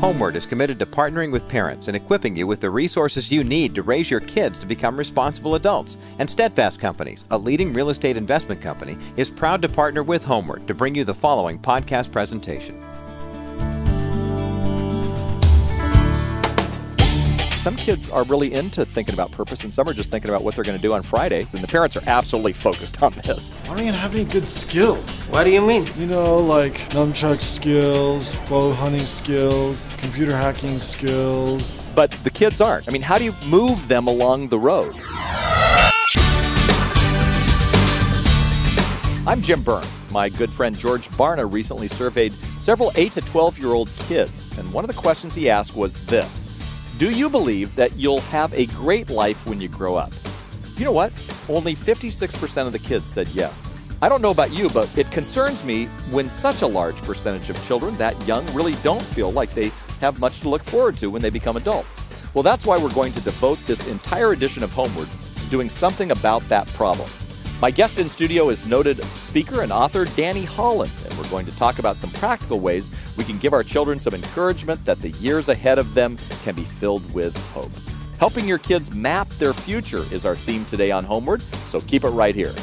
HomeWord is committed to partnering with parents and equipping you with the resources you need to raise your kids to become responsible adults. And Steadfast Companies, a leading real estate investment company, is proud to partner with HomeWord to bring you the following podcast presentation. Some kids are really into thinking about purpose, and some are just thinking about what they're going to do on Friday. And the parents are absolutely focused on this. I don't even have any good skills. What do you mean? You know, like nunchuck skills, bow hunting skills, computer hacking skills. But the kids aren't. I mean, how do you move them along the road? I'm Jim Burns. My good friend George Barna recently surveyed several 8 to 12 year old kids, and one of the questions he asked was this do you believe that you'll have a great life when you grow up? You know what? Only 56% of the kids said yes. I don't know about you, but it concerns me when such a large percentage of children that young really don't feel like they have much to look forward to when they become adults. Well, that's why we're going to devote this entire edition of HomeWord to doing something about that problem. My guest in studio is noted speaker and author Danny Holland, and we're going to talk about some practical ways we can give our children some encouragement that the years ahead of them can be filled with hope. Helping your kids map their future is our theme today on HomeWord, so keep it right here.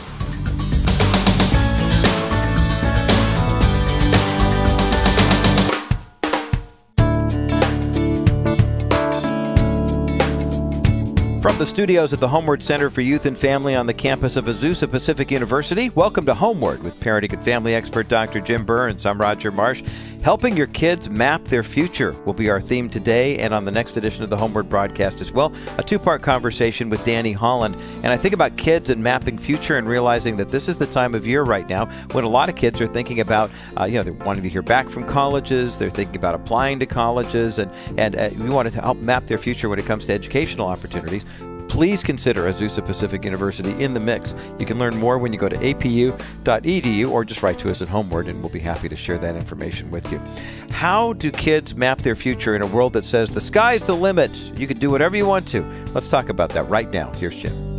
From the studios at the HomeWord Center for Youth and Family on the campus of Azusa Pacific University, welcome to HomeWord with parenting and family expert Dr. Jim Burns. I'm Roger Marsh. Helping your kids map their future will be our theme today and on the next edition of the HomeWord broadcast as well. A two part conversation with Danny Holland. And I think about kids and mapping future and realizing that this is the time of year right now when a lot of kids are thinking about, uh, you know, they're wanting to hear back from colleges, they're thinking about applying to colleges, and, and uh, we want to help map their future when it comes to educational opportunities please consider Azusa Pacific University in the mix. You can learn more when you go to apu.edu or just write to us at HomeWord, and we'll be happy to share that information with you. How do kids map their future in a world that says the sky's the limit? You can do whatever you want to. Let's talk about that right now. Here's Jim.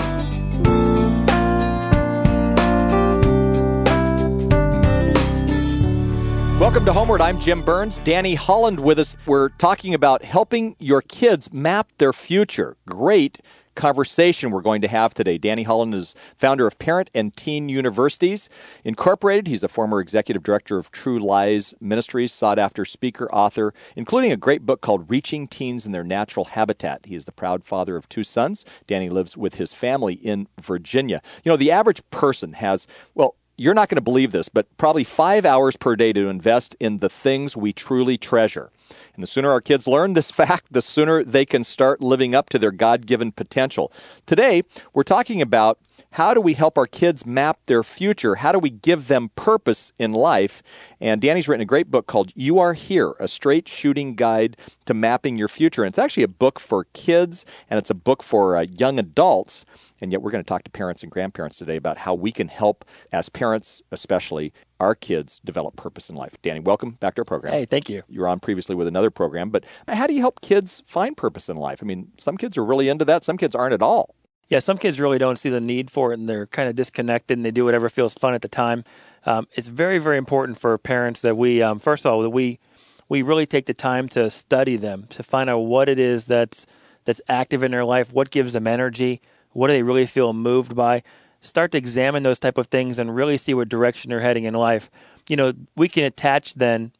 Welcome to HomeWord. I'm Jim Burns. Danny Holland with us. We're talking about helping your kids map their future. Great conversation we're going to have today. Danny Holland is founder of Parent and Teen Universities Incorporated. He's a former executive director of True Lies Ministries, sought after speaker, author, including a great book called Reaching Teens in Their Natural Habitat. He is the proud father of two sons. Danny lives with his family in Virginia. You know, the average person has, well, you're not going to believe this, but probably five hours per day to invest in the things we truly treasure. And the sooner our kids learn this fact, the sooner they can start living up to their God given potential. Today, we're talking about how do we help our kids map their future? How do we give them purpose in life? And Danny's written a great book called You Are Here, a straight shooting guide to mapping your future. And it's actually a book for kids and it's a book for uh, young adults. And yet, we're going to talk to parents and grandparents today about how we can help, as parents especially, our kids develop purpose in life. Danny, welcome back to our program. Hey, thank you. You were on previously with another program, but how do you help kids find purpose in life? I mean, some kids are really into that, some kids aren't at all. Yeah, some kids really don't see the need for it and they're kind of disconnected and they do whatever feels fun at the time. Um, it's very, very important for parents that we, um, first of all, that we we really take the time to study them to find out what it is that's that's active in their life, what gives them energy, what do they really feel moved by. Start to examine those type of things and really see what direction they're heading in life. You know, we can attach then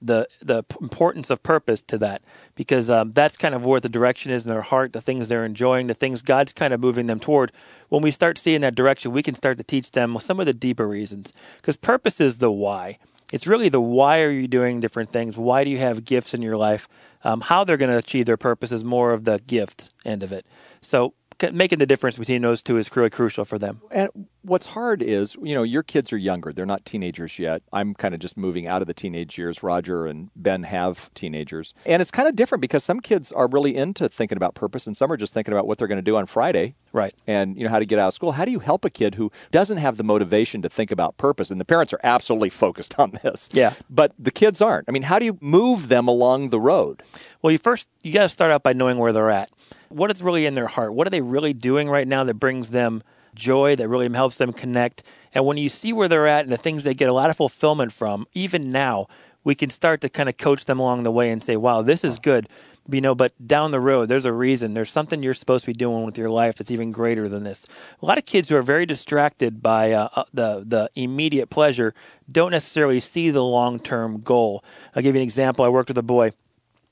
the the importance of purpose to that because um, that's kind of where the direction is in their heart, the things they're enjoying, the things God's kind of moving them toward. When we start seeing that direction, we can start to teach them some of the deeper reasons because purpose is the why. It's really the why are you doing different things? Why do you have gifts in your life? Um, how they're going to achieve their purpose is more of the gift end of it. So making the difference between those two is really crucial for them. And what's hard is, you know, your kids are younger. They're not teenagers yet. I'm kind of just moving out of the teenage years. Roger and Ben have teenagers. And it's kind of different because some kids are really into thinking about purpose and some are just thinking about what they're going to do on Friday. Right. And, you know, how to get out of school. How do you help a kid who doesn't have the motivation to think about purpose? And the parents are absolutely focused on this. Yeah. But the kids aren't. I mean, how do you move them along the road? Well, you first, you got to start out by knowing where they're at. What is really in their heart? What are they really doing right now that brings them joy, that really helps them connect? And when you see where they're at and the things they get a lot of fulfillment from, even now, we can start to kind of coach them along the way and say, wow, this is good. You know, but down the road, there's a reason. There's something you're supposed to be doing with your life that's even greater than this. A lot of kids who are very distracted by uh, uh the the immediate pleasure don't necessarily see the long term goal. I'll give you an example. I worked with a boy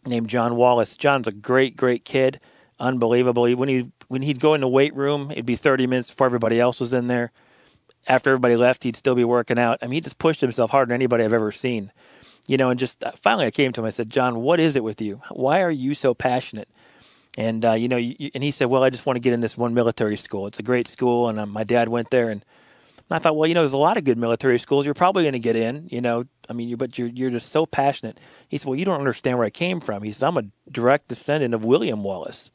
named John Wallace. John's a great, great kid, unbelievable. When he when he'd go in the weight room, it'd be 30 minutes before everybody else was in there. After everybody left, he'd still be working out. I mean, he just pushed himself harder than anybody I've ever seen you know, and just uh, finally I came to him. I said, John, what is it with you? Why are you so passionate? And uh, you know, you, and he said, well, I just want to get in this one military school. It's a great school, and um, my dad went there, and I thought, well, you know, there's a lot of good military schools. You're probably going to get in. You know, I mean, you but you're you're just so passionate. He said, well, you don't understand where I came from. He said, I'm a direct descendant of William Wallace.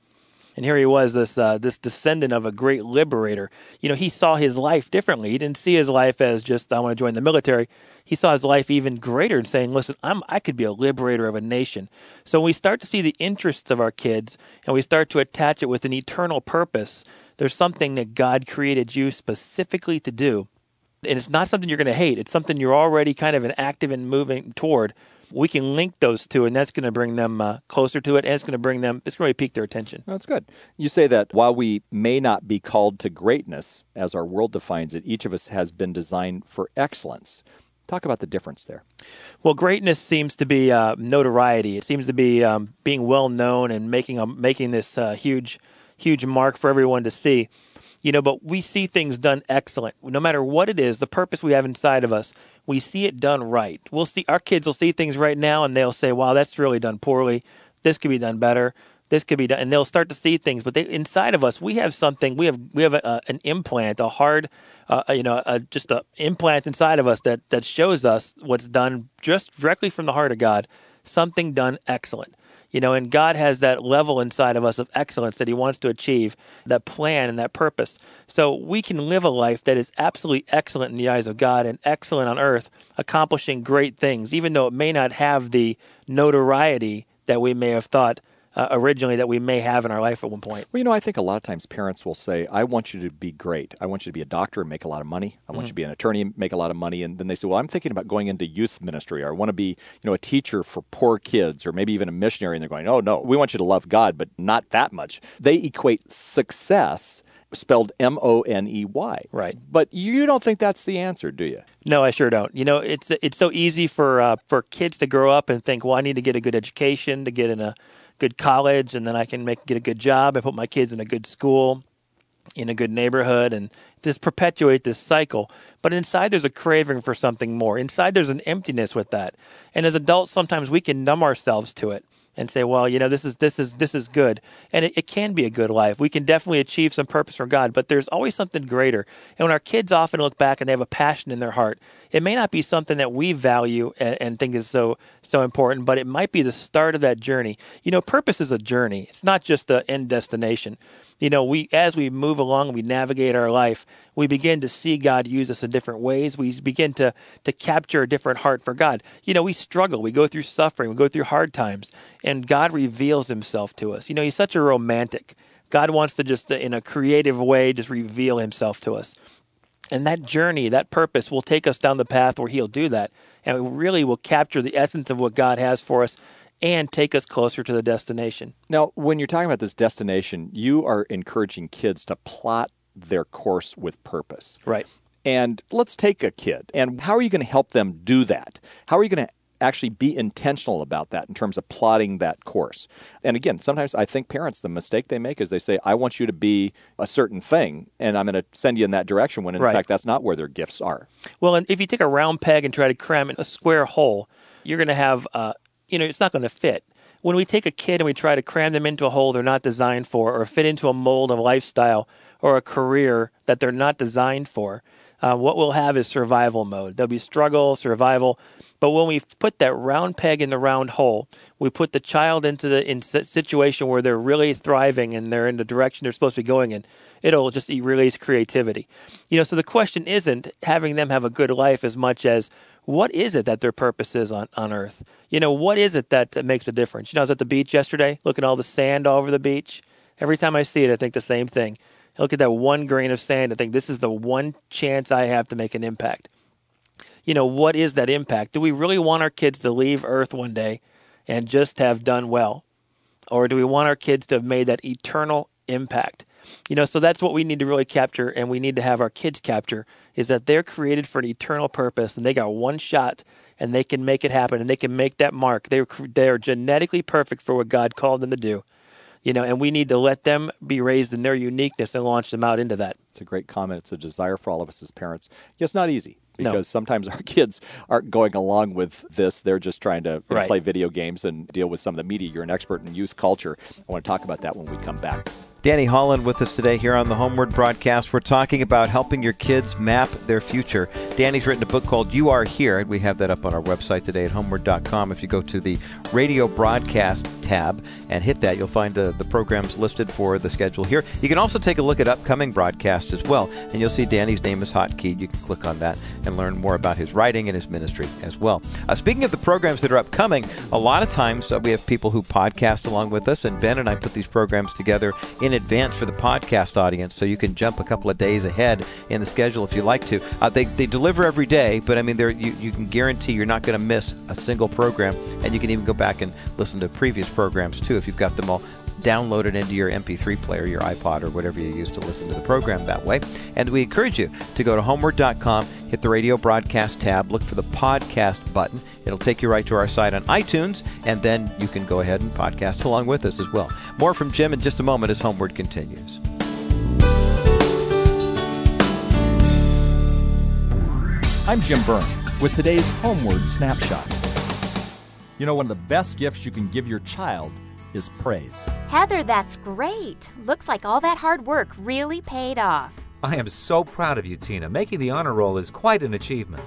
And here he was, this uh, this descendant of a great liberator. You know, he saw his life differently. He didn't see his life as just I want to join the military. He saw his life even greater and saying, "Listen, I'm I could be a liberator of a nation." So when we start to see the interests of our kids and we start to attach it with an eternal purpose, there's something that God created you specifically to do. And it's not something you're going to hate. It's something you're already kind of an active and moving toward we can link those two, and that's going to bring them uh, closer to it, and it's going to bring them, it's going to pique their attention. That's good. You say that while we may not be called to greatness, as our world defines it, each of us has been designed for excellence. Talk about the difference there. Well, greatness seems to be uh, notoriety. It seems to be um, being well known and making a, making this uh, huge, huge mark for everyone to see you know, but we see things done excellent. No matter what it is, the purpose we have inside of us, we see it done right. We'll see our kids will see things right now and they'll say, "Wow, that's really done poorly. This could be done better. This could be done." And they'll start to see things, but they, inside of us, we have something. We have we have a, an implant, a hard, uh, you know, a, just an implant inside of us that that shows us what's done just directly from the heart of God. Something done excellent. You know, and God has that level inside of us of excellence that He wants to achieve, that plan and that purpose. So we can live a life that is absolutely excellent in the eyes of God and excellent on earth, accomplishing great things, even though it may not have the notoriety that we may have thought uh, originally that we may have in our life at one point. Well, you know, I think a lot of times parents will say, I want you to be great. I want you to be a doctor and make a lot of money. I want mm-hmm. you to be an attorney and make a lot of money. And then they say, well, I'm thinking about going into youth ministry or I want to be, you know, a teacher for poor kids or maybe even a missionary. And they're going, oh, no, we want you to love God, but not that much. They equate success spelled M O N E Y. Right. But you don't think that's the answer, do you? No, I sure don't. You know, it's it's so easy for uh, for kids to grow up and think, well, I need to get a good education to get in a good college and then I can make get a good job and put my kids in a good school in a good neighborhood and just perpetuate this cycle. But inside there's a craving for something more. Inside there's an emptiness with that. And as adults sometimes we can numb ourselves to it and say, well, you know, this is this is this is good, and it, it, can be a good life. We can definitely achieve some purpose for God, but there's always something greater. And when our kids often look back and they have a passion in their heart, it may not be something that we value and, and think is so so important, but it might be the start of that journey. You know, purpose is a journey; it's not just an end destination you know, we as we move along, we navigate our life, we begin to see God use us in different ways. We begin to to capture a different heart for God. You know, we struggle, we go through suffering, we go through hard times, and God reveals Himself to us. You know, He's such a romantic. God wants to just, in a creative way, just reveal Himself to us. And that journey, that purpose will take us down the path where He'll do that. And we really will capture the essence of what God has for us and take us closer to the destination. Now, when you're talking about this destination, you are encouraging kids to plot their course with purpose. Right. And let's take a kid. And how are you going to help them do that? How are you going to actually be intentional about that in terms of plotting that course. And again, sometimes I think parents, the mistake they make is they say, I want you to be a certain thing, and I'm going to send you in that direction when in right. fact that's not where their gifts are. Well, and if you take a round peg and try to cram it in a square hole, you're going to have uh, you know, it's not going to fit. When we take a kid and we try to cram them into a hole they're not designed for, or fit into a mold of lifestyle or a career that they're not designed for, uh, what we'll have is survival mode. There'll be struggle, survival. But when we put that round peg in the round hole, we put the child into the in situation where they're really thriving and they're in the direction they're supposed to be going in. It'll just release creativity. You know, so the question isn't having them have a good life as much as what is it that their purpose is on, on earth? You know, what is it that, that makes a difference? You know, I was at the beach yesterday, looking at all the sand all over the beach. Every time I see it, I think the same thing. I look at that one grain of sand and think this is the one chance I have to make an impact. you know, what is that impact? Do we really want our kids to leave Earth one day and just have done well? Or do we want our kids to have made that eternal impact? You know, so that's what we need to really capture and we need to have our kids capture is that they're created for an eternal purpose and they got one shot and they can make it happen and they can make that mark. They they are genetically perfect for what God called them to do. You know, and we need to let them be raised in their uniqueness and launch them out into that. It's a great comment. It's a desire for all of us as parents. It's not easy because No. sometimes our kids aren't going along with this. They're just trying to Right. play video games and deal with some of the media. You're an expert in youth culture. I want to talk about that when we come back. Danny Holland with us today here on the HomeWord broadcast. We're talking about helping your kids map their future. Danny's written a book called You Are Here, and we have that up on our website today at homeword.com. If you go to the radio broadcast tab and hit that, you'll find the, the programs listed for the schedule here. You can also take a look at upcoming broadcasts as well, and you'll see Danny's name is hotkeyed. You can click on that and learn more about his writing and his ministry as well. Uh, speaking of the programs that are upcoming, a lot of times uh, we have people who podcast along with us, and Ben and I put these programs together in advance for the podcast audience, so you can jump a couple of days ahead in the schedule if you like to. Uh, they, they deliver every day, but I mean, you, you can guarantee you're not going to miss a single program, and you can even go back and listen to previous programs too if you've got them all downloaded into your MP3 player, your iPod, or whatever you use to listen to the program that way. And we encourage you to go to homeword.com, hit the radio broadcast tab, look for the podcast button. It'll take you right to our site on iTunes, and then you can go ahead and podcast along with us as well. More from Jim in just a moment as HomeWord continues. I'm Jim Burns with today's HomeWord Snapshot. You know, one of the best gifts you can give your child is praise. Heather, that's great. Looks like all that hard work really paid off. I am so proud of you, Tina. Making the honor roll is quite an achievement.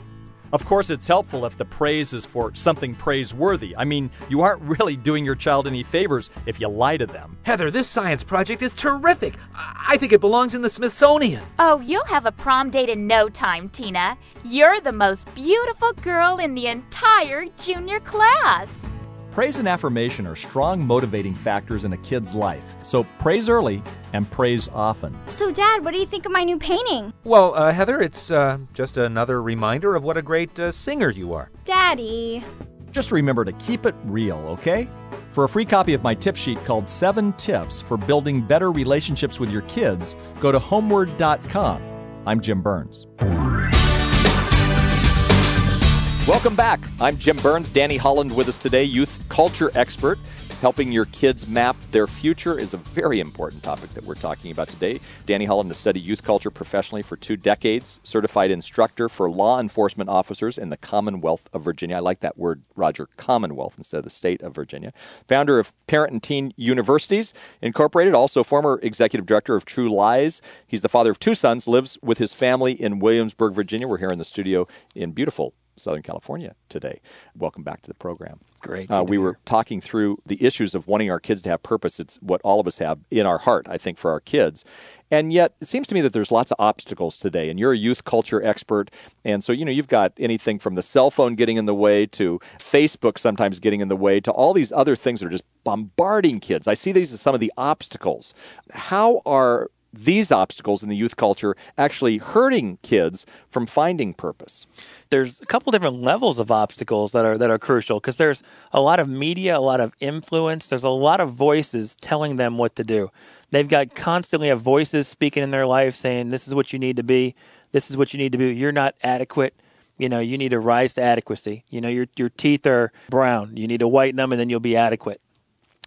Of course, it's helpful if the praise is for something praiseworthy. I mean, you aren't really doing your child any favors if you lie to them. Heather, this science project is terrific. I I think it belongs in the Smithsonian. Oh, you'll have a prom date in no time, Tina. You're the most beautiful girl in the entire junior class. Praise and affirmation are strong motivating factors in a kid's life. So praise early and praise often. So, Dad, what do you think of my new painting? Well, uh, Heather, it's uh, just another reminder of what a great uh, singer you are. Daddy. Just remember to keep it real, okay? For a free copy of my tip sheet called Seven Tips for Building Better Relationships with Your Kids, go to homeword.com. I'm Jim Burns. Welcome back. I'm Jim Burns. Danny Holland with us today, youth culture expert. Helping your kids map their future is a very important topic that we're talking about today. Danny Holland has studied youth culture professionally for two decades, certified instructor for law enforcement officers in the Commonwealth of Virginia. I like that word, Roger, Commonwealth instead of the state of Virginia. Founder of Parent and Teen Universities Incorporated, also former executive director of True Lies. He's the father of two sons, lives with his family in Williamsburg, Virginia. We're here in the studio in beautiful Southern California today. Welcome back to the program. Great. Uh, we were talking through the issues of wanting our kids to have purpose. It's what all of us have in our heart, I think, for our kids. And yet, it seems to me that there's lots of obstacles today. And you're a youth culture expert. And so, you know, you've got anything from the cell phone getting in the way to Facebook sometimes getting in the way to all these other things that are just bombarding kids. I see these as some of the obstacles. How are these obstacles in the youth culture actually hurting kids from finding purpose? there's a couple different levels of obstacles that are that are crucial because there's a lot of media, a lot of influence. There's a lot of voices telling them what to do. They've got constantly have voices speaking in their life saying, "This is what you need to be. This is what you need to be. You're not adequate. You know, you need to rise to adequacy. You know, your your teeth are brown. You need to whiten them, and then you'll be adequate."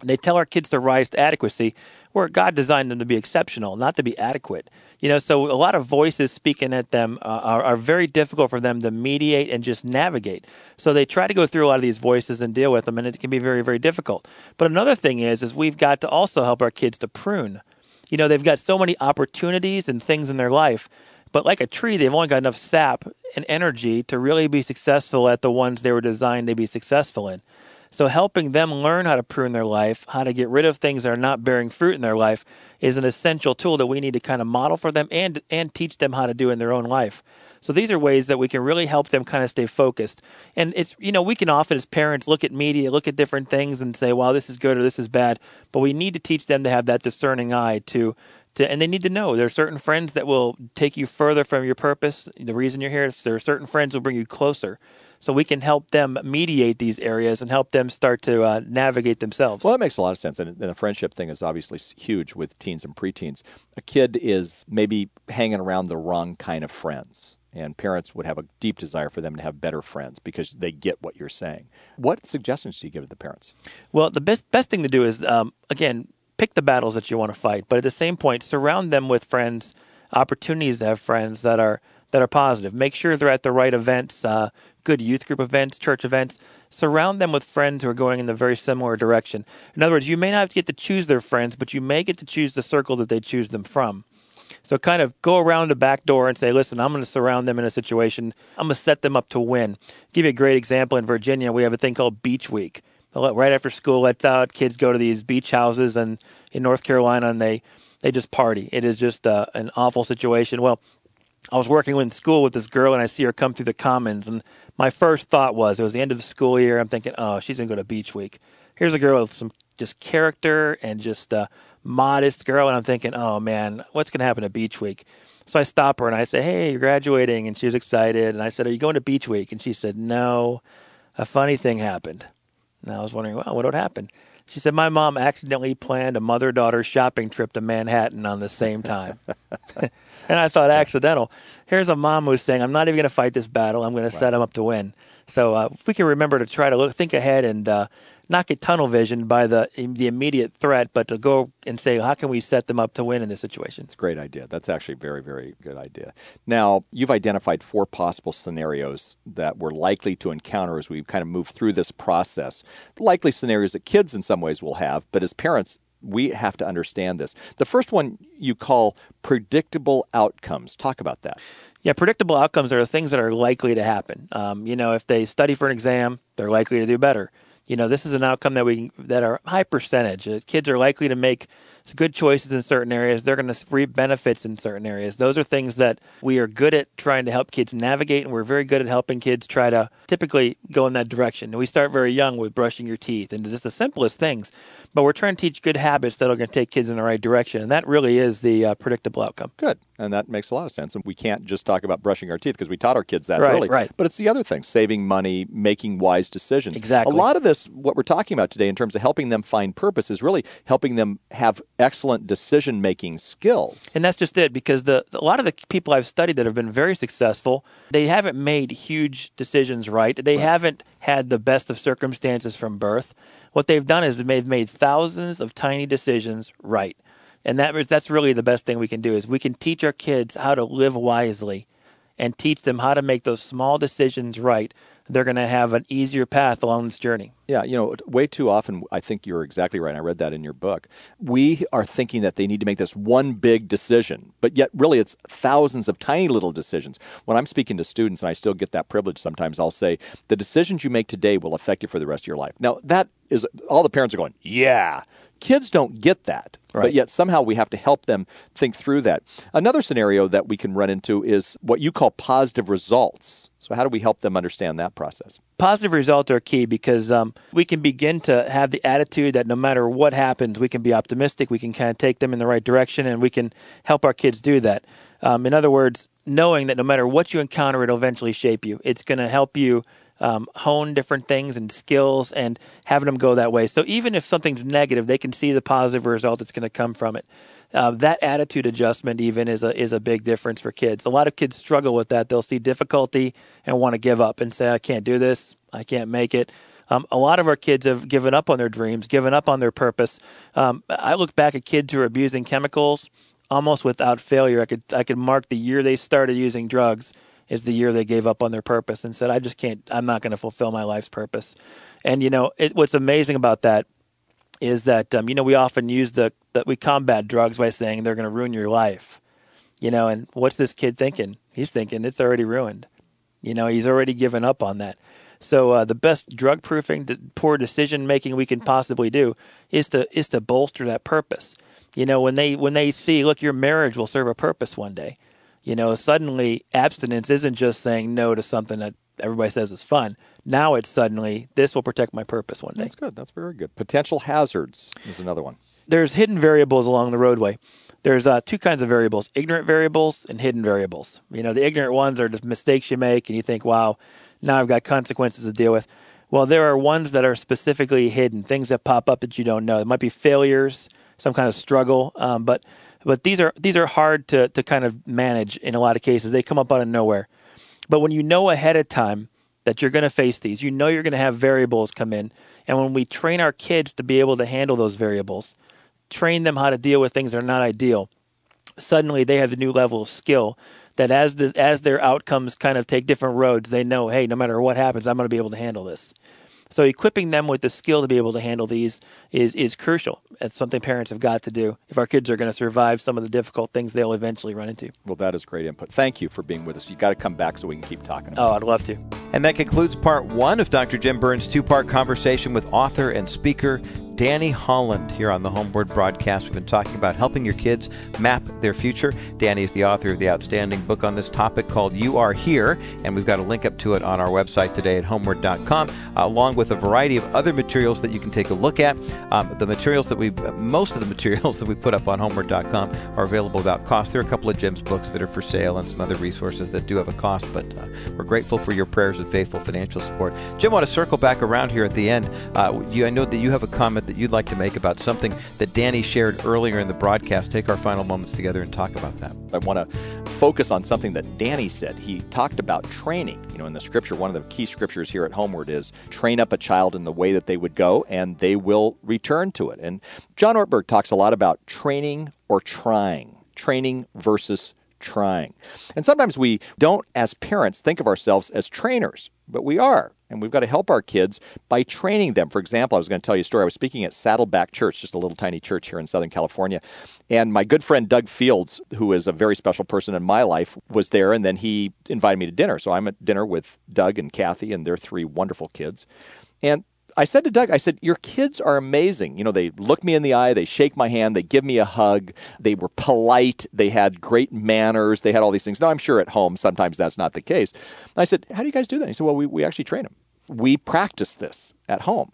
They tell our kids to rise to adequacy, where God designed them to be exceptional, not to be adequate. You know, so a lot of voices speaking at them uh, are, are very difficult for them to mediate and just navigate. So they try to go through a lot of these voices and deal with them, and it can be very, very difficult. But another thing is, is we've got to also help our kids to prune. You know, they've got so many opportunities and things in their life, but like a tree, they've only got enough sap and energy to really be successful at the ones they were designed to be successful in. So helping them learn how to prune their life, how to get rid of things that are not bearing fruit in their life is an essential tool that we need to kind of model for them and and teach them how to do in their own life. So these are ways that we can really help them kind of stay focused. And it's you know, we can often as parents look at media, look at different things and say, "Wow, this is good or this is bad." But we need to teach them to have that discerning eye to To, and they need to know there are certain friends that will take you further from your purpose. The reason you're here, there are certain friends who will bring you closer. So we can help them mediate these areas and help them start to uh, navigate themselves. Well, that makes a lot of sense. And, and the friendship thing is obviously huge with teens and preteens. A kid is maybe hanging around the wrong kind of friends and parents would have a deep desire for them to have better friends because they get what you're saying. What suggestions do you give to the parents? Well, the best best thing to do is um, again pick the battles that you want to fight, but at the same point, surround them with friends, opportunities to have friends that are that are positive. Make sure they're at the right events, uh, good youth group events, church events. Surround them with friends who are going in the very similar direction. In other words, you may not get to choose their friends, but you may get to choose the circle that they choose them from. So kind of go around the back door and say, listen, I'm going to surround them in a situation. I'm going to set them up to win. I'll give you a great example in Virginia. We have a thing called Beach Week. Right after school, let's out. Kids go to these beach houses and in North Carolina, and they they just party. It is just uh, an awful situation. Well, I was working in school with this girl, and I see her come through the commons, and my first thought was it was the end of the school year. I'm thinking, oh, she's gonna go to beach week. Here's a girl with some just character and just uh, modest girl, and I'm thinking, oh man, what's going to happen at Beach Week? So I stop her and I say, hey, you're graduating, and she was excited. And I said, are you going to Beach Week? And she said, no. A funny thing happened. And I was wondering, well, what would happen? She said, my mom accidentally planned a mother daughter shopping trip to Manhattan on the same time. and I thought, accidental. Here's a mom who's saying, I'm not even going to fight this battle. I'm going to set them up to win. So uh, if we can remember to try to look, think ahead and uh, not get tunnel vision by the the immediate threat, but to go and say, how can we set them up to win in this situation? It's a great idea. That's actually a very, very good idea. Now, you've identified four possible scenarios that we're likely to encounter as we kind of move through this process. Likely scenarios that kids in some ways will have, but as parents, we have to understand this. The first one you call predictable outcomes. Talk about that. Yeah, predictable outcomes are the things that are likely to happen. Um, you know, if they study for an exam, they're likely to do better you know, this is an outcome that we that are high percentage. Uh, kids are likely to make good choices in certain areas. They're going to reap benefits in certain areas. Those are things that we are good at trying to help kids navigate, and we're very good at helping kids try to typically go in that direction. And we start very young with brushing your teeth and just the simplest things, but we're trying to teach good habits that are going to take kids in the right direction, and that really is the uh, predictable outcome. Good, and that makes a lot of sense. And we can't just talk about brushing our teeth because we taught our kids that right, early. Right. But it's the other thing: saving money, making wise decisions. Exactly. A lot of this, what we're talking about today, in terms of helping them find purpose, is really helping them have excellent decision making skills. And that's just it, because the a lot of the people I've studied that have been very successful, they haven't made huge decisions right. They right. haven't had the best of circumstances from birth. What they've done is they've made thousands of tiny decisions right. And that that's really the best thing we can do is we can teach our kids how to live wisely and teach them how to make those small decisions right they're going to have an easier path along this journey. Yeah, you know, way too often, I think you're exactly right. I read that in your book. We are thinking that they need to make this one big decision, but yet really it's thousands of tiny little decisions. When I'm speaking to students, and I still get that privilege sometimes, I'll say, the decisions you make today will affect you for the rest of your life. Now, that is all the parents are going, yeah. Kids don't get that, right. but yet somehow we have to help them think through that. Another scenario that we can run into is what you call positive results. So, how do we help them understand that process? Positive results are key because um, we can begin to have the attitude that no matter what happens, we can be optimistic, we can kind of take them in the right direction, and we can help our kids do that. Um, in other words, knowing that no matter what you encounter, it'll eventually shape you. It's going to help you um, hone different things and skills and having them go that way. So even if something's negative, they can see the positive result that's going to come from it. Uh, that attitude adjustment even is a is a big difference for kids. A lot of kids struggle with that. They'll see difficulty and want to give up and say, "I can't do this. I can't make it." Um, a lot of our kids have given up on their dreams, given up on their purpose. Um, I look back at kids who are abusing chemicals almost without failure. I could I could mark the year they started using drugs is the year they gave up on their purpose and said, I just can't, I'm not going to fulfill my life's purpose. And, you know, it, what's amazing about that is that, um, you know, we often use the, that we combat drugs by saying they're going to ruin your life. You know, and what's this kid thinking? He's thinking it's already ruined. You know, he's already given up on that. So uh, the best drug proofing, the poor decision making we can possibly do is to is to bolster that purpose. You know, when they when they see, look, your marriage will serve a purpose one day you know, suddenly abstinence isn't just saying no to something that everybody says is fun. Now it's suddenly this will protect my purpose one day. That's good. That's very good. Potential hazards is another one. There's hidden variables along the roadway. There's uh, two kinds of variables: ignorant variables and hidden variables. You know, the ignorant ones are just mistakes you make, and you think, "Wow, now I've got consequences to deal with." Well, there are ones that are specifically hidden, things that pop up that you don't know. It might be failures, some kind of struggle, um, but but these are these are hard to to kind of manage in a lot of cases. They come up out of nowhere. But when you know ahead of time that you're going to face these, you know you're going to have variables come in, and when we train our kids to be able to handle those variables, train them how to deal with things that are not ideal, suddenly they have a new level of skill that as the, as their outcomes kind of take different roads, they know, hey, no matter what happens, I'm going to be able to handle this. So equipping them with the skill to be able to handle these is is crucial. It's something parents have got to do if our kids are going to survive some of the difficult things they'll eventually run into. Well, that is great input. Thank you for being with us. You got to come back so we can keep talking. Oh, I'd love to. And that concludes part one of Dr. Jim Burns' two part conversation with author and speaker Danny Holland here on the HomeWord broadcast. We've been talking about helping your kids map their future. Danny is the author of the outstanding book on this topic called You Are Here, and we've got a link up to it on our website today at homeword.com, along with a variety of other materials that you can take a look at. Um, the materials that we, most of the materials that we put up on homeword.com are available without cost. There are a couple of Jim's books that are for sale and some other resources that do have a cost, but uh, we're grateful for your prayers and faithful financial support. Jim, I want to circle back around here at the end. Uh, you, I know that you have a comment that you'd like to make about something that Danny shared earlier in the broadcast. Take our final moments together and talk about that. I want to focus on something that Danny said. He talked about training. You know, in the scripture, one of the key scriptures here at HomeWord is train up a child in the way that they would go, and they will return to it. And John Ortberg talks a lot about training or trying, training versus trying. And sometimes we don't, as parents, think of ourselves as trainers, but we are. And we've got to help our kids by training them. For example, I was going to tell you a story. I was speaking at Saddleback Church, just a little tiny church here in Southern California. And my good friend Doug Fields, who is a very special person in my life, was there. And then he invited me to dinner. So I'm at dinner with Doug and Kathy and their three wonderful kids. And I said to Doug, I said, Your kids are amazing. You know, they look me in the eye, they shake my hand, they give me a hug, they were polite, they had great manners, they had all these things. Now, I'm sure at home sometimes that's not the case. I said, How do you guys do that? He said, Well, we, we actually train them. We practice this at home.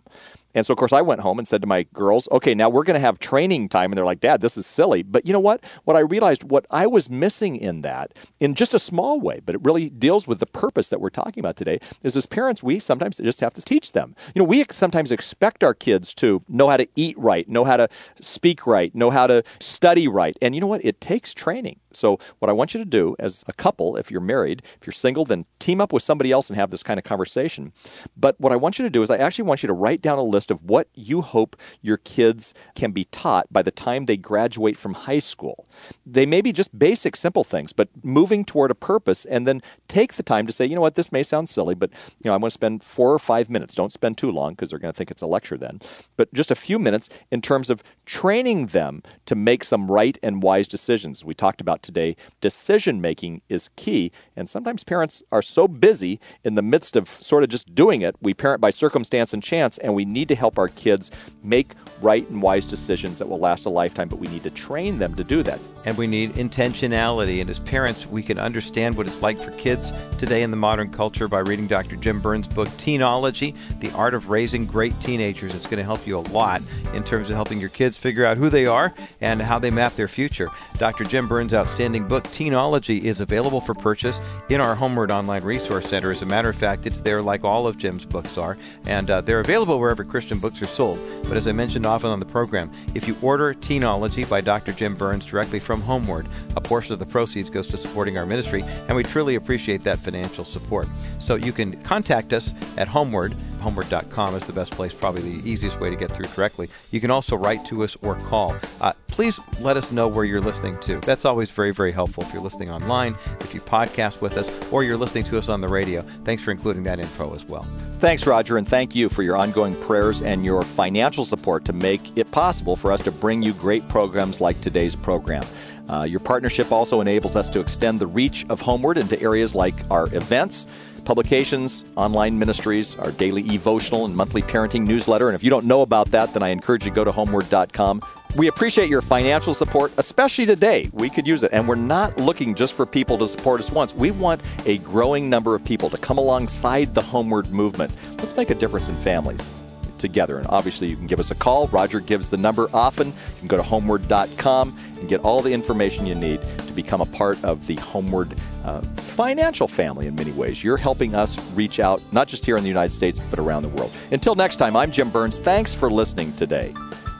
And so, of course, I went home and said to my girls, okay, now we're going to have training time. And they're like, Dad, this is silly. But you know what? What I realized, what I was missing in that, in just a small way, but it really deals with the purpose that we're talking about today, is as parents, we sometimes just have to teach them. You know, we sometimes expect our kids to know how to eat right, know how to speak right, know how to study right. And you know what? It takes training. So, what I want you to do as a couple, if you're married, if you're single, then team up with somebody else and have this kind of conversation. But what I want you to do is, I actually want you to write down a list of what you hope your kids can be taught by the time they graduate from high school. They may be just basic, simple things, but moving toward a purpose, and then take the time to say, you know what, this may sound silly, but you know, I want to spend four or five minutes. Don't spend too long because they're going to think it's a lecture then, but just a few minutes in terms of training them to make some right and wise decisions. We talked about today, decision making is key. And sometimes parents are so busy in the midst of sort of just doing it, we parent by circumstance and chance, and we need to help our kids make right and wise decisions that will last a lifetime, but we need to train them to do that. And we need intentionality. And as parents, we can understand what it's like for kids today in the modern culture by reading Dr. Jim Burns' book, Teenology The Art of Raising Great Teenagers. It's going to help you a lot in terms of helping your kids figure out who they are and how they map their future. Dr. Jim Burns' outstanding book, Teenology, is available for purchase in our HomeWord Online Resource Center. As a matter of fact, it's there like all of Jim's books are, and uh, they're available wherever Christian books are sold. But as I mentioned often on the program, if you order Teenology by Dr. Jim Burns directly from HomeWord, a portion of the proceeds goes to supporting our ministry, and we truly appreciate that financial support. So you can contact us at HomeWord. HomeWord.com is the best place, probably the easiest way to get through directly. You can also write to us or call. Uh, please let us know where you're listening to. That's always very, very helpful if you're listening online, if you podcast with us, or you're listening to us on the radio. Thanks for including that info as well. Thanks, Roger, and thank you for your ongoing prayers and your financial support to make it possible for us to bring you great programs like today's program. Uh, your partnership also enables us to extend the reach of HomeWord into areas like our events, publications, online ministries, our daily evotional and monthly parenting newsletter. And if you don't know about that, then I encourage you to go to homeword.com We appreciate your financial support, especially today. We could use it. And we're not looking just for people to support us once. We want a growing number of people to come alongside the homeword movement. Let's make a difference in families together. And obviously, you can give us a call. Roger gives the number often. You can go to homeword.com and get all the information you need to become a part of the HomeWord uh, financial family in many ways. You're helping us reach out, not just here in the United States, but around the world. Until next time, I'm Jim Burns. Thanks for listening today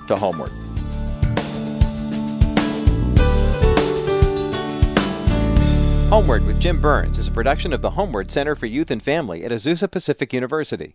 to HomeWord. HomeWord with Jim Burns is a production of the HomeWord Center for Youth and Family at Azusa Pacific University.